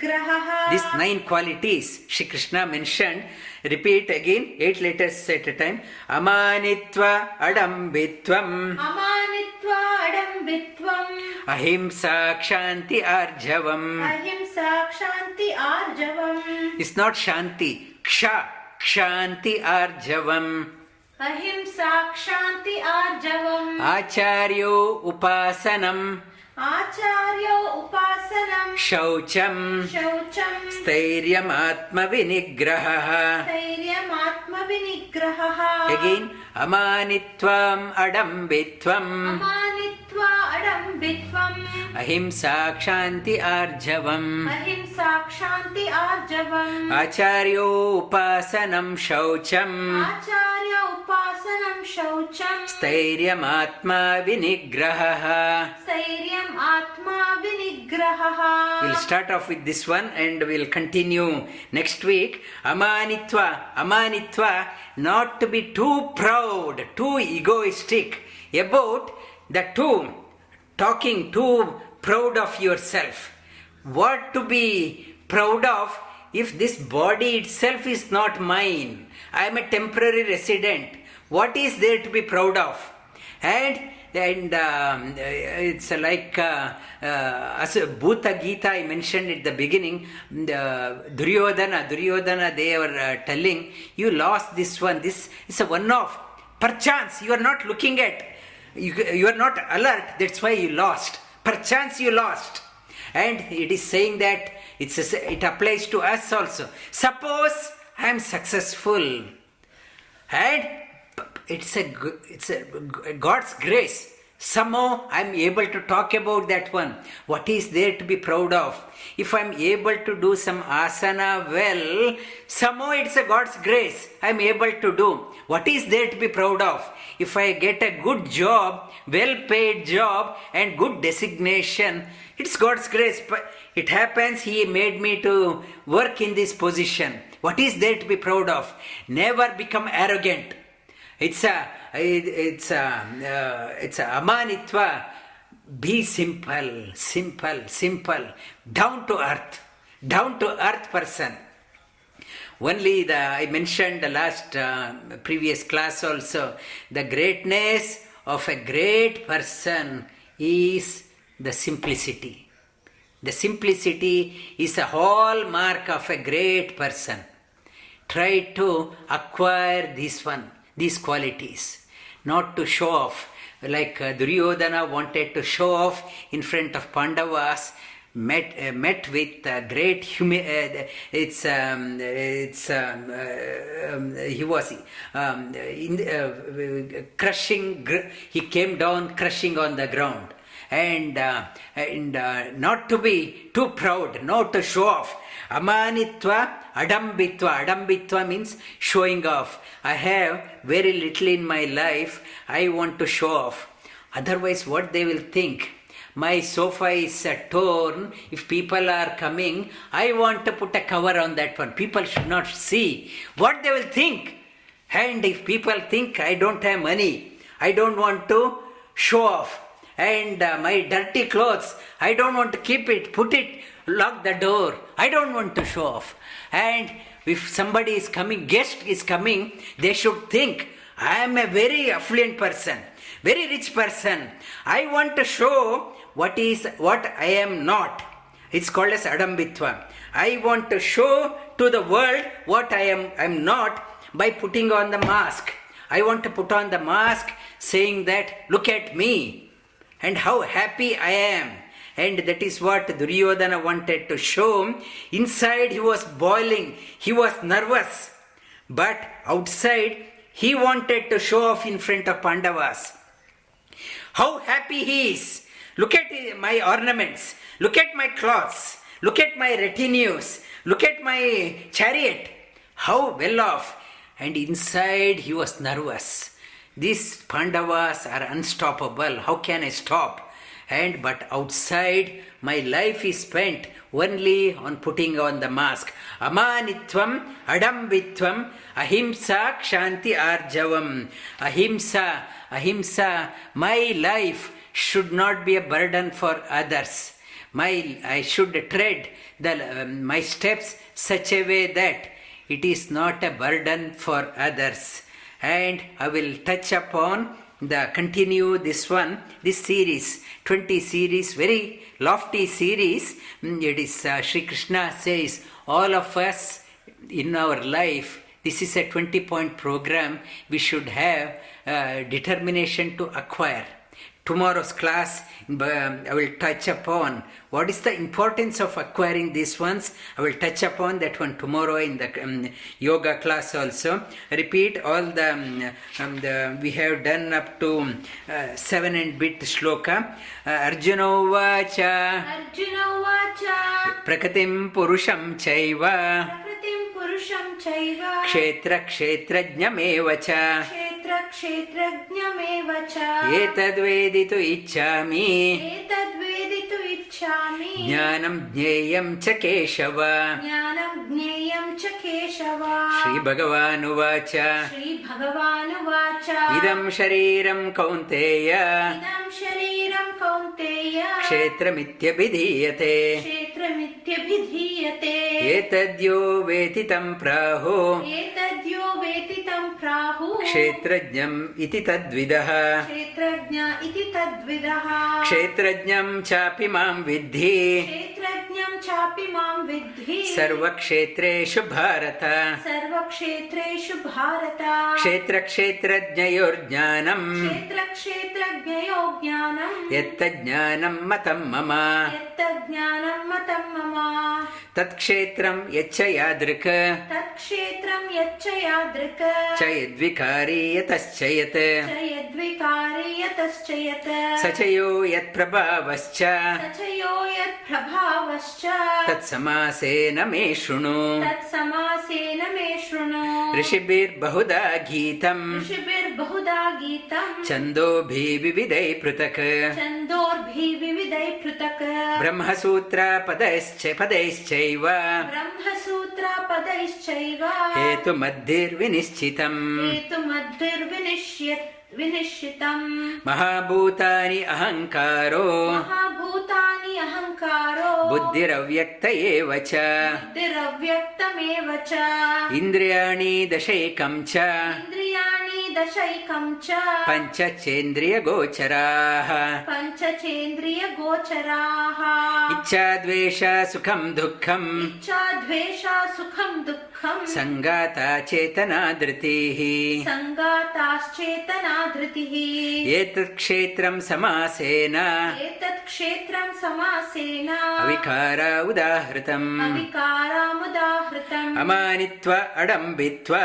विनिग्रहः
These nine qualities Shri Krishna mentioned. Repeat again, eight letters at a time. Amanitva, Adambitvam,
अमानित्वा अडम्बित्वम्
Ahimsa, Kshanti, Arjavam.
अहिंसा क्षान्ति आर्जवम्
It's not Shanti, Ksha, Kshanti, Arjavam.
अहिंसा क्षान्ति आर्जवम्
Acharyo, Upasanam,
चार्यो उपासनम्।
शौचम्।
शौचम्।
स्थैर्यमात्मविनिग्रहः।
स्थैर्यमात्मविनिग्रहः।
यदि अमानित्वम् अडम्बित्वम्।
अमानित्वम्
अहिंसा क्षान्ति आर्जवम्।
अहिंसा क्षान्ति आर्जवम्।
आचार्योपासनं शौचम्
आचार्योपासनं शौचम्
स्थैर्यमात्मा विनिग्रहः।
स्थैर्यम् आत्मा विनिग्रहः।
Will start off with this one and will continue next week amanitva amanitva not to be too proud too egoistic about the two, talking too proud of yourself. What to be proud of if this body itself is not mine? I am a temporary resident. What is there to be proud of? And and um, it's like uh, uh, as Bhuta Gita I mentioned at the beginning, the Duryodhana, Duryodhana, they were uh, telling, you lost this one, this is a one-off. Perchance you are not looking at, you, you are not alert, that's why you lost. Perchance you lost. And it is saying that it's a, it applies to us also. Suppose I am successful and it's a it's a God's grace. Somehow I'm able to talk about that one. What is there to be proud of? If I'm able to do some asana well, somehow it's a God's grace. I'm able to do. What is there to be proud of? If I get a good job, well paid job, and good designation, it's God's grace. It happens He made me to work in this position. What is there to be proud of? Never become arrogant. It's a it's a uh, it's a amanitva. Be simple, simple, simple, down to earth, down to earth person. Only the I mentioned the last uh, previous class also the greatness of a great person is the simplicity. The simplicity is a hallmark of a great person. Try to acquire this one, these qualities, not to show off. Like uh, Duryodhana wanted to show off in front of Pandavas, met uh, met with uh, great humi- uh, it's um, it's um, uh, um, he was um, in, uh, crushing gr- he came down crushing on the ground. And uh, and not to be too proud not to show off. Amanitva adambitva. Adambitva means showing off. I have very little in my life i want to show off. Otherwise what they will think my sofa is uh, torn. If people are coming i want to put a cover on that one. People should not see. What they will think? And if people think i don't have money. I don't want to show off. And uh, my dirty clothes i don't want to keep it. Put it lock the door. I don't want to show off. And if somebody is coming guest is coming they should think i am a very affluent person very rich person. I want to show what is what i am not it's called as adambitva i want to show to the world what i am i'm not by putting on the mask i want to put on the mask saying that look at me and how happy I am. And that is what Duryodhana wanted to show. Inside he was boiling, he was nervous. But outside he wanted to show off in front of Pandavas. How happy he is. Look at my ornaments, look at my clothes, look at my retinues, look at my chariot. How well off. And inside he was nervous. These Pandavas are unstoppable. How can I stop? And but outside, my life is spent only on putting on the mask. Amanitvam, adambitvam, ahimsa, kshanti arjavam. Ahimsa, ahimsa, my life should not be a burden for others. My, I should tread the, um, my steps such a way that it is not a burden for others and I will touch upon the continue this one, this series, 20 series, very lofty series. Mm, It is uh, Sri Krishna says, all of us in our life, this is a 20 point program, we should have uh, determination to acquire tomorrow's class um, i will touch upon what is the importance of acquiring these ones. I will touch upon that one tomorrow in the um, yoga class also. Repeat all the, um, um the we have done up to um, uh, 7 and bit shloka. Uh, arjuna vacha
arjuna vacha
prakatim purusham chaiva.
Prakatim purusham chaiva.
Kshetra kshetrajnyameva cha kshetra
क्षेत्रक्षेत्रज्ञमेव च।
एतद्वेदितु इच्छामि।
एतद्वेदितुम् इच्छामि।
ज्ञानं ज्ञेयं च केशव।
ज्ञानं ज्ञेयं च केशव।
श्रीभगवानुवाच।
श्रीभगवानुवाच।
इदं शरीरं कौन्तेय।
इदं शरीरं कौन्तेय।
क्षेत्रमित्यभिधीयते।
क्षेत्रमित्यभिधीयते।
एतद्यो वेति तं प्राहो।
एतद्यो वेति तं प्राहुः
क्षेत्रज्ञम् इति तद्विदः
क्षेत्रज्ञ इति तद्विदः
क्षेत्रज्ञं चापि मां विद्धि
क्षेत्रज्ञं चापि मां विद्धि
सर्वक्षेत्रेषु भारत
सर्वक्षेत्रेषु भारत
क्षेत्रक्षेत्रज्ञयोर्ज्ञानम्
क्षेत्रक्षेत्रज्ञयो ज्ञानं
यत्तज्ज्ञानं मतं मम
यत्तज्ज्ञानं मतं मम
तत्क्षेत्रं यच्च यादृक्
तत्क्षेत्रं यच्च यादृक्
च यद्विकारी
तश्च यद्विकारे
यतश्चेत् सचयो यत् प्रभावश्च
सचयो यत् प्रभावश्च तत्
समासेन मे
श्रुणोमासेन मे श्रृणु
ऋषिभिर्बहुधा गीतम्।
ऋषिभिर्बहुधा गीतम्।
छन्दोभिः विविधै पृथक्।
छन्दोर्भिः विविधै पृथक्।
ब्रह्मसूत्रा पदैश्च पदैश्चैव
ब्रह्मसूत्रा
पदैश्चैव
हेतु मध्येर्विनिश्चितम् विनिश्चितम्।
महाभूतानि अहङ्कारो।
महाभूतानि अहङ्कारो।
बुद्धिरव्यक्त एव च।
बुद्धिरव्यक्तमेव च।
इन्द्रियाणि दशैकं च।
इन्द्रियाणि दशैकं च।
पञ्चचेन्द्रियगोचराः।
पञ्चचेन्द्रियगोचराः।
इच्छाद्वेष सुखं दुःखम्।
इच्छा द्वेषा सुखं दुःखम्
सङ्गाता चेतना धृतिः
सङ्गाताश्चेतना धृतिः
एतत् क्षेत्रं समासेन।
एतत् क्षेत्रं समासेन।
अविकारा उदाहृतम्।
अविकारामुदाहृतम्
अमानित्वा अडम्बित्वा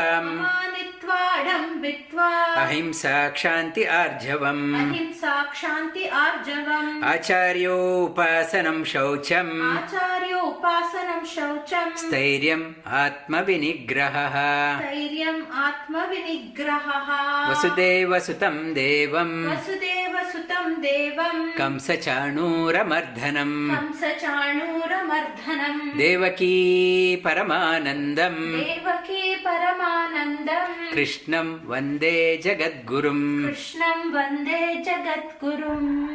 अडम्बित्वा।
अहिंसा क्षान्ति आर्जवम्।
अहिंसा क्षान्ति आर्जवम्।
आचार्योपासनं शौचम्।
आचार्योपासनं शौचम्।
स्थैर्यम् आत्मविनिग्रहः।
धैर्यम् आत्मविनिग्रहः।
वसुदेवसुतं देवम्।
वसुदेवसुतं देवम्।
कंसचाणूरमर्दनम्।
कंसचाणूरमर्दनम्।
देवकी परमानन्दम्।
देवकी परमानन्दम्।
कृष्णं वन्दे जगद्गुरुम्।
कृष्णं वन्दे जगद्गुरुम्